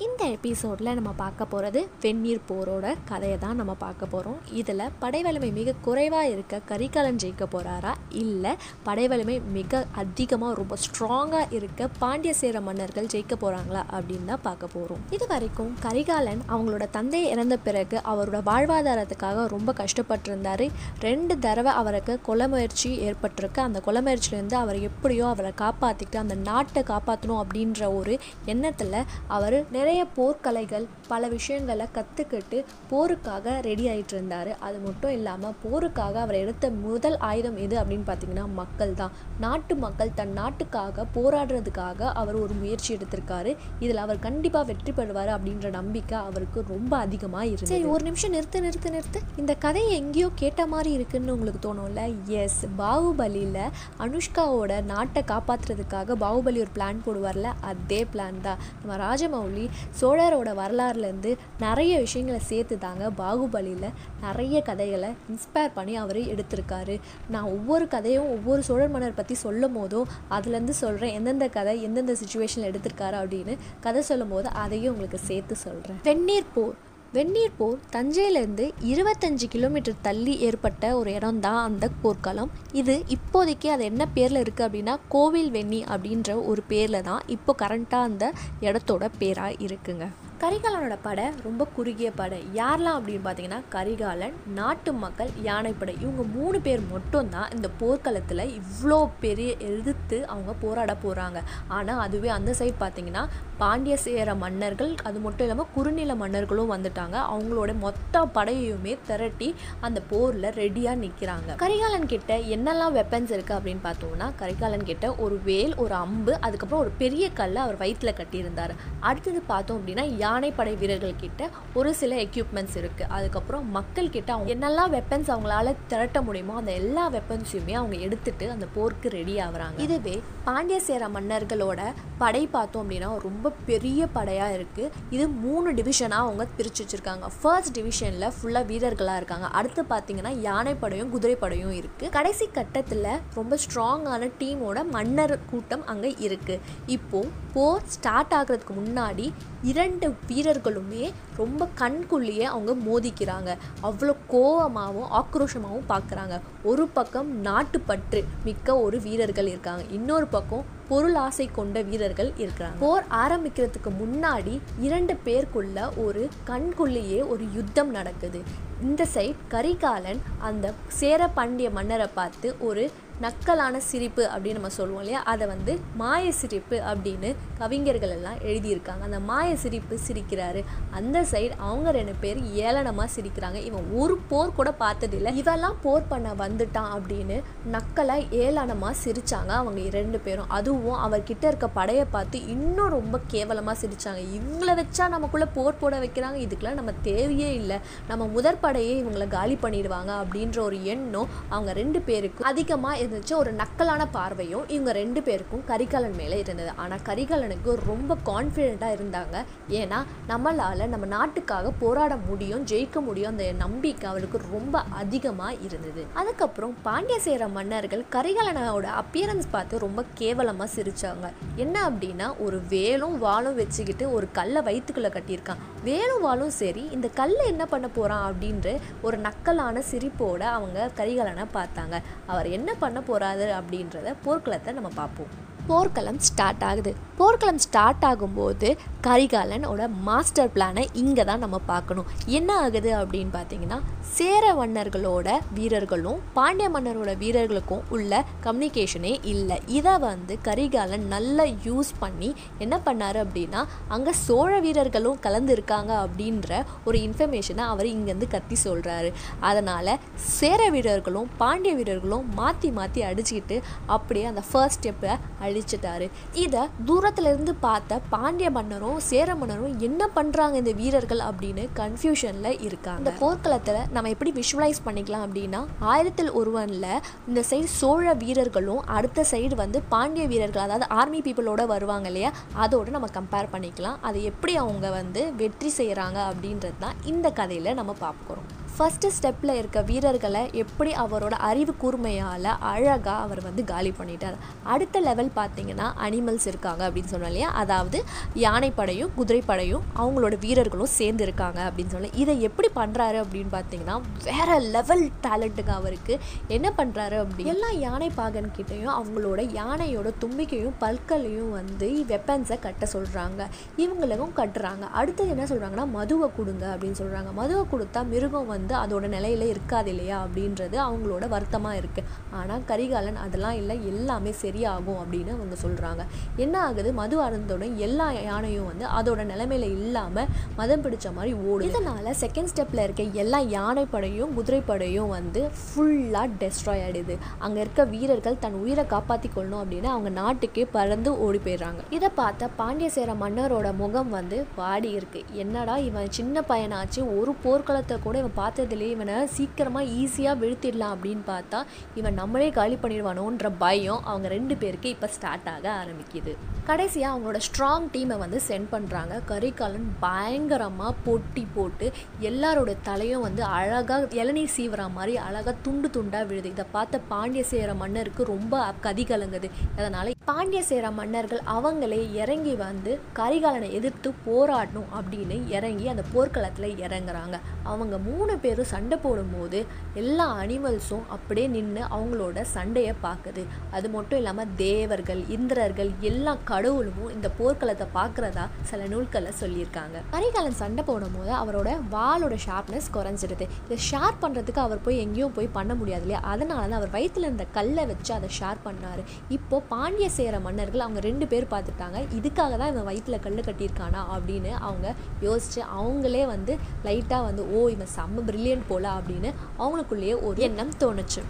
இந்த எபிசோடில் நம்ம பார்க்க போகிறது வெந்நீர் போரோட கதையை தான் நம்ம பார்க்க போகிறோம் இதில் படைவலிமை மிக குறைவாக இருக்க கரிகாலன் ஜெயிக்க போகிறாரா இல்லை படைவலிமை மிக அதிகமாக ரொம்ப ஸ்ட்ராங்காக இருக்க பாண்டிய சேர மன்னர்கள் ஜெயிக்க போகிறாங்களா அப்படின்னு தான் பார்க்க போகிறோம் இது வரைக்கும் கரிகாலன் அவங்களோட தந்தை இறந்த பிறகு அவரோட வாழ்வாதாரத்துக்காக ரொம்ப கஷ்டப்பட்டிருந்தார். ரெண்டு தடவை அவருக்கு கொலை முயற்சி ஏற்பட்டிருக்கு. அந்த கொலை முயற்சியிலேருந்து அவர் எப்படியோ அவரை காப்பாற்றிக்கிட்டு அந்த நாட்டை காப்பாற்றணும் அப்படின்ற ஒரு எண்ணத்தில் அவர் நிறைய போர்க்கலைகள் பல விஷயங்களை கற்றுக்கிட்டு போருக்காக ரெடி ஆகிட்டு இருந்தார் அது மட்டும் இல்லாமல் போருக்காக அவர் எடுத்த முதல் ஆயுதம் எது அப்படின்னு பார்த்தீங்கன்னா மக்கள் தான். நாட்டு மக்கள் தன் நாட்டுக்காக போராடுறதுக்காக அவர் ஒரு முயற்சி எடுத்திருக்காரு. இதில் அவர் கண்டிப்பாக வெற்றி பெறுவார் அப்படின்ற நம்பிக்கை அவருக்கு ரொம்ப அதிகமாக இருந்துச்சு சரி ஒரு நிமிஷம் நிறுத்து நிறுத்து நிறுத்து. இந்த கதையை எங்கேயோ கேட்ட மாதிரி இருக்குன்னு உங்களுக்கு தோணும்ல? எஸ் பாகுபலியில் அனுஷ்காவோட நாட்டை காப்பாற்றுறதுக்காக பாகுபலி ஒரு பிளான் போடுவார்ல? அதே பிளான் தான். நம்ம ராஜமௌலி சோழரோட வரலாறுலேருந்து நிறைய விஷயங்களை சேர்த்து தாங்க பாகுபலியில் நிறைய கதைகளை இன்ஸ்பயர் பண்ணி அவர் எடுத்திருக்காரு. நான் ஒவ்வொரு கதையும் ஒவ்வொரு சோழர் மன்னர் பற்றி சொல்லும் போதும் அதுலேருந்து சொல்கிறேன் எந்தெந்த கதை எந்தெந்த சுச்சுவேஷனில் எடுத்திருக்காரு அப்படின்னு கதை சொல்லும் போது அதையும் உங்களுக்கு சேர்த்து சொல்கிறேன் வெந்நீர் போர். வெந்நீர் போர் தஞ்சையிலேருந்து இருபத்தஞ்சு கிலோமீட்டர் தள்ளி ஏற்பட்ட ஒரு இடம் தான் அந்த போர்க்களம். இது இப்போதைக்கு அது என்ன பேரில் இருக்குது அப்படின்னா கோவில் வெண்ணி அப்படின்ற ஒரு பேரில் தான் இப்போ கரண்ட்டாக அந்த இடத்தோட பேராக இருக்குங்க. கரிகாலனோட படை ரொம்ப குறுகிய படை. யாரெல்லாம் அப்படின்னு பார்த்தீங்கன்னா கரிகாலன் நாட்டு மக்கள் யானைப்படை இவங்க மூணு பேர் மட்டும்தான் இந்த போர்க்களத்தில் இவ்வளோ பெரிய எதிர்த்து அவங்க போராட போகிறாங்க ஆனால் அதுவே அந்த சைட் பார்த்தீங்கன்னா பாண்டிய சேர மன்னர்கள் அது மட்டும் இல்லாமல் குறுநில மன்னர்களும் வந்துட்டாங்க. அவங்களோட மொத்த படையையுமே திரட்டி அந்த போரில் ரெடியாக நிற்கிறாங்க கரிகாலன் கிட்ட என்னெல்லாம் வெப்பன்ஸ் இருக்குது அப்படின்னு பார்த்தோம்னா கரிகாலன் கிட்ட ஒரு வேல் ஒரு அம்பு அதுக்கப்புறம் ஒரு பெரிய கல்லை அவர் வயிற்றில் கட்டியிருந்தார். அடுத்தது பார்த்தோம் அப்படின்னா யானைப்படை வீரர்கள் கிட்ட ஒரு சில எக்யூப்மெண்ட்ஸ் இருக்குது அதுக்கப்புறம் மக்கள் கிட்ட அவங்க என்னெல்லாம் வெப்பன்ஸ் அவங்களால திரட்ட முடியுமோ அந்த எல்லா வெப்பன்ஸையுமே அவங்க எடுத்துட்டு அந்த போருக்கு ரெடி ஆகுறாங்க. இதுவே பாண்டிய சேர மன்னர்களோட படை பார்த்தோம் அப்படின்னா ரொம்ப பெரிய படையாக இருக்குது இது மூணு டிவிஷனாக அவங்க பிரித்து வச்சுருக்காங்க. ஃபர்ஸ்ட் டிவிஷனில் ஃபுல்லாக வீரர்களாக இருக்காங்க. அடுத்து பார்த்தீங்கன்னா யானைப்படையும் குதிரைப்படையும் இருக்குது கடைசி கட்டத்தில் ரொம்ப ஸ்ட்ராங்கான டீமோட மன்னர் கூட்டம் அங்கே இருக்குது இப்போது போர் ஸ்டார்ட் ஆகிறதுக்கு முன்னாடி இரண்டு வீரர்களுமே ரொம்ப கண்குள்ளேயே அவங்க மோதிக்கிறாங்க. அவ்வளோ கோவமாகவும் ஆக்ரோஷமாகவும் பார்க்குறாங்க ஒரு பக்கம் நாட்டுப்பற்று மிக்க ஒரு வீரர்கள் இருக்காங்க. இன்னொரு பக்கம் பொருள் ஆசை கொண்ட வீரர்கள் இருக்கிறாங்க. போர் ஆரம்பிக்கிறதுக்கு முன்னாடி இரண்டு பேருக்குள்ள ஒரு கண்குள்ளேயே ஒரு யுத்தம் நடக்குது. இந்த சைட் கரிகாலன் அந்த சேர பாண்டிய மன்னரை பார்த்து ஒரு நக்கலான சிரிப்பு அப்படின்னு நம்ம சொல்லுவோம் இல்லையா? அதை வந்து மாய சிரிப்பு அப்படின்னு கவிஞர்கள் எல்லாம் எழுதியிருக்காங்க. அந்த மாய சிரிப்பு சிரிக்கிறாரு. அந்த சைடு அவங்க ரெண்டு பேர் ஏளனமாக சிரிக்கிறாங்க. இவன் ஒரு போர் கூட பார்த்ததில்லை. இவெல்லாம் போர் பண்ண வந்துட்டான் அப்படின்னு நக்கலாக ஏளனமாக சிரிச்சாங்க அவங்க ரெண்டு பேரும். அதுவும் அவர்கிட்ட இருக்க படையை பார்த்து இன்னும் ரொம்ப கேவலமாக சிரித்தாங்க இவங்களை வச்சா நமக்குள்ளே போர் போட வைக்கிறாங்க. இதுக்கெல்லாம் நம்ம தேவையே இல்லை. நம்ம முதற்படையே இவங்களை காலி பண்ணிடுவாங்க அப்படின்ற ஒரு எண்ணம் அவங்க ரெண்டு பேருக்கும் அதிகமாக இருந்துச்சு. ஒரு நக்கலான பார்வையும் இவங்க ரெண்டு பேருக்கும் கரிகாலன் மேலே இருந்தது. ஆனால் கரிகாலனுக்கு ரொம்ப கான்ஃபிடெண்ட்டாக இருந்தாங்க. ஏன்னா நம்மளால் நம்ம நாட்டுக்காக போராட முடியும் ஜெயிக்க முடியும் அந்த நம்பிக்கை அவளுக்கு ரொம்ப அதிகமாக இருந்தது. அதுக்கப்புறம் பாண்டிய சேர மன்னர்கள் கரிகாலனோட அப்பியரன்ஸ் பார்த்து ரொம்ப கேவலமாக சிரித்தாங்க என்ன அப்படின்னா ஒரு வேலும் வாளும் வச்சுக்கிட்டு ஒரு கல்லை வயிற்றுக்குள்ளே கட்டியிருக்கான். வேலும் வாளும் சரி இந்த கல்லை என்ன பண்ண போகிறான் அப்படின்ற ஒரு நக்கலான சிரிப்போடு அவங்க கரிகாலனை பார்த்தாங்க. அவர் என்ன பண்ண போகிறாரு அப்படின்றத போர்க்களத்தை நம்ம பார்ப்போம். போர்க்களம் ஸ்டார்ட் ஆகுது. போர்க்களம் ஸ்டார்ட் ஆகும்போது கரிகாலனோட மாஸ்டர் பிளானை இங்கே தான் நம்ம பார்க்கணும். என்ன ஆகுது அப்படின்னு பார்த்தீங்கன்னா சேர மன்னர்களோட வீரர்களும் பாண்டிய மன்னரோட வீரர்களுக்கும் உள்ள கம்யூனிகேஷனே இல்லை. இதை வந்து கரிகாலன் நல்லா யூஸ் பண்ணி என்ன பண்ணார் அப்படின்னா அங்கே சோழ வீரர்களும் கலந்துருக்காங்க அப்படின்ற ஒரு இன்ஃபர்மேஷனை அவர் இங்கேருந்து கத்தி சொல்கிறாரு அதனால் சேர வீரர்களும் பாண்டிய வீரர்களும் மாற்றி மாற்றி அடிச்சுக்கிட்டு அப்படியே அந்த ஃபர்ஸ்ட் ஸ்டெப்பை அழிச்சிட்டாரு. இதை தூரத்துலேருந்து பார்த்த பாண்டிய மன்னரும் சேர மன்னரும் என்ன பண்ணுறாங்க இந்த வீரர்கள் அப்படின்னு கன்ஃபியூஷனில் இருக்காங்க. இந்த போர்க்களத்தில் நம்ம எப்படி விஷுவலைஸ் பண்ணிக்கலாம் அப்படின்னா ஆயிரத்தில் ஒருவனில் இந்த சைடு சோழ வீரர்களும் அடுத்த சைடு வந்து பாண்டிய வீரர்கள் அதாவது ஆர்மி பீப்புளோட வருவாங்க இல்லையா? அதோட நம்ம கம்பேர் பண்ணிக்கலாம். அதை எப்படி அவங்க வந்து வெற்றி செய்கிறாங்க அப்படின்றது தான் இந்த கதையில் நம்ம பார்க்குறோம் ஃபஸ்ட்டு ஸ்டெப்பில் இருக்க வீரர்களை எப்படி அவரோட அறிவு கூர்மையால் அழகாக அவர் வந்து காலி பண்ணிட்டார். அடுத்த லெவல் பார்த்தீங்கன்னா அனிமல்ஸ் இருக்காங்க அப்படின்னு சொன்னோம் இல்லையா? அதாவது யானைப்படையும் குதிரைப்படையும் அவங்களோட வீரர்களும் சேர்ந்து இருக்காங்க அப்படின்னு சொல்லி இதை எப்படி பண்ணுறாரு அப்படின்னு பார்த்தீங்கன்னா வேற லெவல் டேலண்ட்டுங்க அவருக்கு. என்ன பண்ணுறாரு அப்படி எல்லா யானை பாகன்கிட்டையும் அவங்களோட யானையோட தும்பிக்கையும் பற்களையும் வந்து வெப்பன்ஸை கட்ட சொல்கிறாங்க இவங்களுக்கும் கட்டுறாங்க. அடுத்தது என்ன சொல்கிறாங்கன்னா மதுவை கொடுங்க அப்படின்னு சொல்கிறாங்க மதுவை கொடுத்தா மிருகம் வந்து வந்து அதோட நிலையில இருக்காது இல்லையா அப்படின்றது அவங்களோட வருத்தமாக இருக்குது ஆனால் கரிகாலன் அதெல்லாம் இல்லை எல்லாமே சரியாகும் அப்படின்னு அவங்க சொல்கிறாங்க என்ன ஆகுது? மது அருந்தோட எல்லா யானையும் வந்து அதோட நிலைமையில இல்லாமல் மதம் பிடிச்ச மாதிரி ஓடும் இதனால் செகண்ட் ஸ்டெப்பில் இருக்க எல்லா யானைப்படையும் குதிரைப்படையும் வந்து ஃபுல்லாக டெஸ்ட்ராய் ஆகிடுது அங்கே இருக்க வீரர்கள் தன் உயிரை காப்பாற்றி கொள்ளணும் அப்படின்னு அவங்க நாட்டுக்கே பறந்து ஓடி போயிடுறாங்க. இதை பார்த்தா பாண்டிய சேர மன்னரோட முகம் வந்து வாடி இருக்கு. என்னடா இவன் சின்ன பையனாச்சு ஒரு போர்க்களத்தை கூட இவன் பார்த்ததுலேயே இவனை சீக்கிரமாக ஈஸியாக வீழ்த்திடலாம் அப்படின்னு பார்த்தா இவன் நம்மளே காலி பண்ணிடுவானோன்ற பயம் அவங்க ரெண்டு பேருக்கு இப்போ ஸ்டார்ட் ஆக ஆரம்பிக்குது. கடைசியாக அவங்களோட ஸ்ட்ராங் டீமை வந்து சென்ட் பண்ணுறாங்க கரிகாலன் பயங்கரமாக பொட்டி போட்டு எல்லாரோட தலையும் வந்து அழகாக இளநீர் சீவுற மாதிரி அழகாக துண்டு துண்டாக விழுது. இதை பார்த்த பாண்டிய சேர மன்னருக்கு ரொம்ப கதி கலங்குது. அதனால் பாண்டிய சேர மன்னர்கள் அவங்களே இறங்கி வந்து கரிகாலனை எதிர்த்து போராடணும் அப்படின்னு இறங்கி அந்த போர்க்களத்தில் இறங்குறாங்க. அவங்க மூணு பேரும் சண்டை போடும்போது எல்லா அனிமல்ஸும் அப்படியே நின்று அவங்களோட சண்டையை பார்க்குது. அது மட்டும் இல்லாமல் தேவர்கள் இந்திரர்கள் எல்லா கடவுளும் இந்த போர்க்களத்தை பார்க்குறதா சில நூல்களில் சொல்லியிருக்காங்க. கரிகாலன் சண்டை போடும்போது அவரோட வாளோட ஷார்ப்னஸ் குறைஞ்சிருது. இதை ஷேர் பண்ணுறதுக்கு அவர் போய் எங்கேயும் போய் பண்ண முடியாது இல்லையா? அதனால தான் அவர் வயிற்றுல இருந்த கல்லை வச்சு அதை ஷேர் பண்ணார். இப்போ பாண்டிய சேர மன்னர்கள் அவங்க ரெண்டு பேர் பார்த்துட்டாங்க. இதுக்காக தான் இவன் வயிற்றில் கல் கட்டியிருக்கானா அப்படின்னு அவங்க யோசிச்சு அவங்களே வந்து லைட்டாக வந்து ஓ இவன் செம்ம பிரில்லியன்ட் போல அப்படின்னு அவங்களுக்குள்ளேயே ஒரு எண்ணம் தோணுச்சு.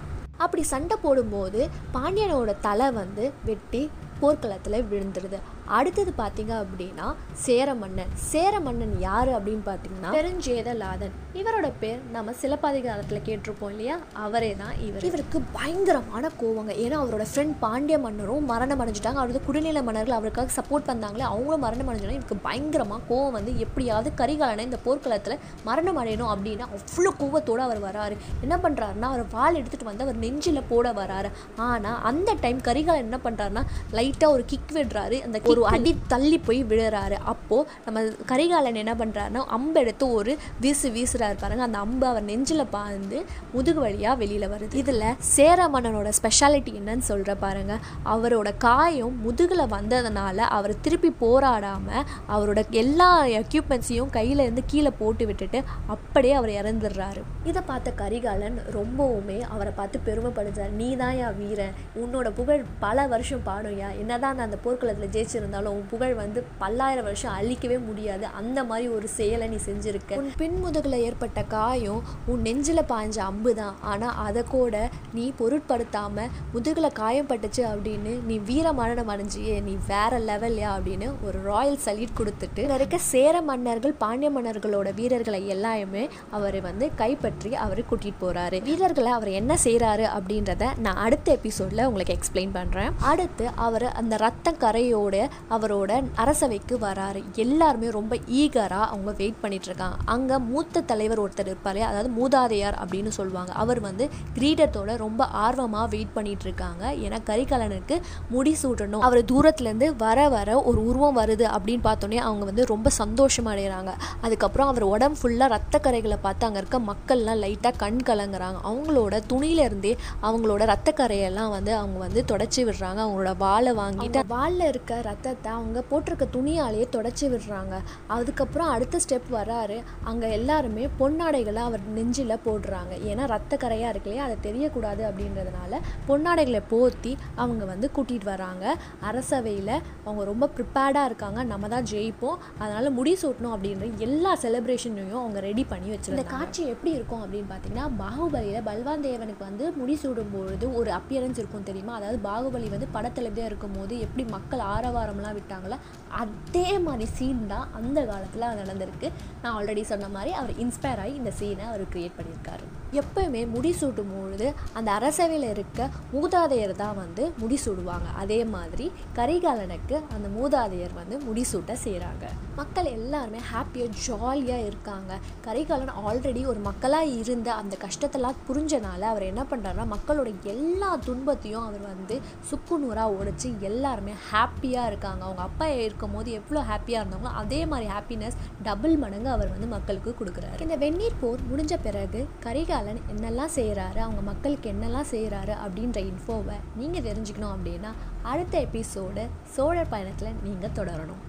அப்படி சண்டை போடும்போது பாண்டியனோட தலை வந்து வெட்டி போர்க்களத்தில் விழுந்துடுது அடுத்தது பார்த்தீங்க அப்படின்னா சேர மன்னன் சேர மன்னன் யார் அப்படின்னு பார்த்தீங்கன்னா பெருஞ்சேதலாதன் இவரோட பேர் நம்ம சிலப்பதிகாரத்தில் கேட்டிருப்போம் இல்லையா? அவரே தான் இவர். இவருக்கு பயங்கரமான கோவங்க. ஏன்னா அவரோட ஃப்ரெண்ட் பாண்டிய மன்னரும் மரணம் அடைஞ்சிட்டாங்க. அவரது குடிநில மன்னர்கள் அவருக்காக சப்போர்ட் பண்ணாங்களே அவங்களும் மரணம் அடைஞ்சாலும் இவருக்கு பயங்கரமாக கோவம் வந்து எப்படியாவது கரிகாலனை இந்த போர்க்களத்தில் மரணம் அடையணும் அப்படின்னு அவ்வளோ கோவத்தோடு அவர் வராரு. என்ன பண்ணுறாருன்னா அவர் வால் எடுத்துகிட்டு வந்து அவர் நெஞ்சில் போட வராரு. ஆனால் அந்த டைம் கரிகாலன் என்ன பண்ணுறாருன்னா லைட்டாக ஒரு கிக் விடுறாரு. அந்த ஒரு அடி தள்ளி போய் விழுறாரு. அப்போது நம்ம கரிகாலன் என்ன பண்ணுறாருன்னா அம்பு எடுத்து ஒரு வீசு வீசுறாரு பாருங்க. அந்த அம்பு அவர் நெஞ்சில் பாய்ந்து முதுகு வழியாக வெளியில் வருது. இதில் சேர மன்னனோட ஸ்பெஷாலிட்டி என்னன்னு சொல்கிற பாருங்க. அவரோட காயம் முதுகில் வந்ததுனால அவர் திருப்பி போராடாமல் அவரோட எல்லா எக்யூப்மெண்ட்ஸையும் கையில இருந்து கீழே போட்டு விட்டுட்டு அப்படியே அவர் இறந்துடுறாரு. இதை பார்த்த கரிகாலன் ரொம்பவுமே அவரை பார்த்து பெருமைப்படுத்தார் நீ தான் யா வீரன். உன்னோட புகழ் பல வருஷம் பாடும்யா. என்னதான் நான் அந்த போர்க்களத்தில் இருந்தாலும் உன் புகழ் வந்து பல்லாயிரம் வருஷம் அழிக்கவே முடியாது. அந்த மாதிரி ஒரு செயலை நீ செஞ்சிருக்க. உன் பின்முதுகில் ஏற்பட்ட காயம் உன் நெஞ்சில் பாய்ஞ்ச அம்பு தான் ஆனால் அதை கூட நீ பொருட்படுத்தாமல் முதுகில் காயம் பட்டுச்சு அப்படின்னு நீ வீர மரணம் அடைஞ்சியே நீ வேற லெவல்யா அப்படின்னு ஒரு ராயல் சல்யூட் கொடுத்துட்டு இருக்க சேர மன்னர்கள் பாண்டிய மன்னர்களோட வீரர்களை எல்லாருமே அவர் வந்து கைப்பற்றி அவர் கூட்டிகிட்டு போகிறாரு வீரர்களை அவர் என்ன செய்கிறாரு அப்படின்றத நான் அடுத்த எபிசோடில் உங்களுக்கு எக்ஸ்பிளைன் பண்ணுறேன் அடுத்து அவர் அந்த ரத்த கரையோட அவரோட அரசவைக்கு வராரு. எல்லாருமே ரொம்ப ஈகராக அவங்க வெயிட் பண்ணிட்டுருக்காங்க. அங்கே மூத்த தலைவர் ஒருத்தர் இருப்பாரே அதாவது மூதாதையார் அப்படின்னு சொல்லுவாங்க. அவர் வந்து கிரீடத்தோட ரொம்ப ஆர்வமாக வெயிட் பண்ணிட்டு இருக்காங்க ஏன்னா கரிகாலனுக்கு முடி சூடணும் அவர் தூரத்துலேருந்து வர வர ஒரு உருவம் வருது அப்படின்னு பார்த்தோன்னே அவங்க வந்து ரொம்ப சந்தோஷம் அடைகிறாங்க அதுக்கப்புறம் அவர் உடம்பு ஃபுல்லாக ரத்த கரைகளை பார்த்து அங்கே இருக்க மக்கள்லாம் லைட்டாக கண் கலங்குறாங்க. அவங்களோட துணியிலேருந்தே அவங்களோட ரத்த கரையெல்லாம் வந்து அவங்க வந்து தொடச்சி விடுறாங்க. அவங்களோட வாழை வாங்கிட்டு. வாளில் இருக்க ரத்த ரத்தத்தை அவங்க போட்டிருக்க துணியாலேயே தொடச்சி விடுறாங்க. அதுக்கப்புறம் அடுத்த ஸ்டெப் வராரு. அங்கே எல்லாருமே பொன்னாடைகளை அவர் நெஞ்சில் போடுறாங்க. ஏன்னா ரத்த கரையாக இருக்கு இல்லையா? அதை தெரியக்கூடாது அப்படின்றதுனால பொன்னாடைகளை போர்த்தி அவங்க வந்து கூட்டிகிட்டு வராங்க. அரசவையில் அவங்க ரொம்ப ப்ரிப்பேர்டாக இருக்காங்க. நம்ம தான் ஜெயிப்போம். அதனால் முடி சூட்டணும் அப்படின்ற எல்லா செலிப்ரேஷனையும் அவங்க ரெடி பண்ணி வச்சு இந்த காட்சி எப்படி இருக்கும் அப்படின்னு பார்த்தீங்கன்னா பாகுபலியில் பல்வான் தேவனுக்கு வந்து முடிசூடும் பொழுது ஒரு அப்பியரன்ஸ் இருக்கும் தெரியுமா? அதாவது பாகுபலி வந்து படத்தளபதியாக இருக்கும்போது எப்படி மக்கள் ஆரவாரம் படம்லாம் விட்டாங்களோ அதே மாதிரி சீன் தான் அந்த காலத்தில் அது நடந்திருக்கு. நான் ஆல்ரெடி சொன்ன மாதிரி அவர் இன்ஸ்பயர் ஆகி இந்த சீனை அவர் க்ரியேட் பண்ணியிருக்காரு. எப்போயுமே முடிசூட்டும் பொழுது அந்த அரசவையில் இருக்க மூதாதையர் தான் வந்து முடிசூடுவாங்க அதே மாதிரி கரிகாலனுக்கு அந்த மூதாதையர் வந்து முடிசூட்ட செய்கிறாங்க மக்கள் எல்லாருமே ஹாப்பியாக ஜாலியாக இருக்காங்க. கரிகாலன் ஆல்ரெடி ஒரு மக்களாக இருந்த அந்த கஷ்டத்தெல்லாம் புரிஞ்சனால அவர் என்ன பண்ணுறாருன்னா மக்களோட எல்லா துன்பத்தையும் அவர் வந்து சுக்குநூறாக உடைச்சி எல்லாருமே ஹாப்பியாக இருக்காங்க. அவங்க அப்பா இருக்கும் போது எவ்வளோ ஹாப்பியாக இருந்தாங்களோ அதே மாதிரி ஹாப்பினஸ் டபுள் மடங்கு அவர் வந்து மக்களுக்கு கொடுக்குறாரு. இந்த வெந்நீர் போர் முடிஞ்ச பிறகு கரிகாலன் என்னெல்லாம் செய்கிறாரு அவங்க மக்களுக்கு என்னெல்லாம் செய்கிறாரு அப்படின்ற இன்ஃபோவை நீங்கள் தெரிஞ்சுக்கணும் அப்படின்னா அடுத்த எபிசோடு சோழர் பயணத்தில் நீங்கள் தொடரணும்.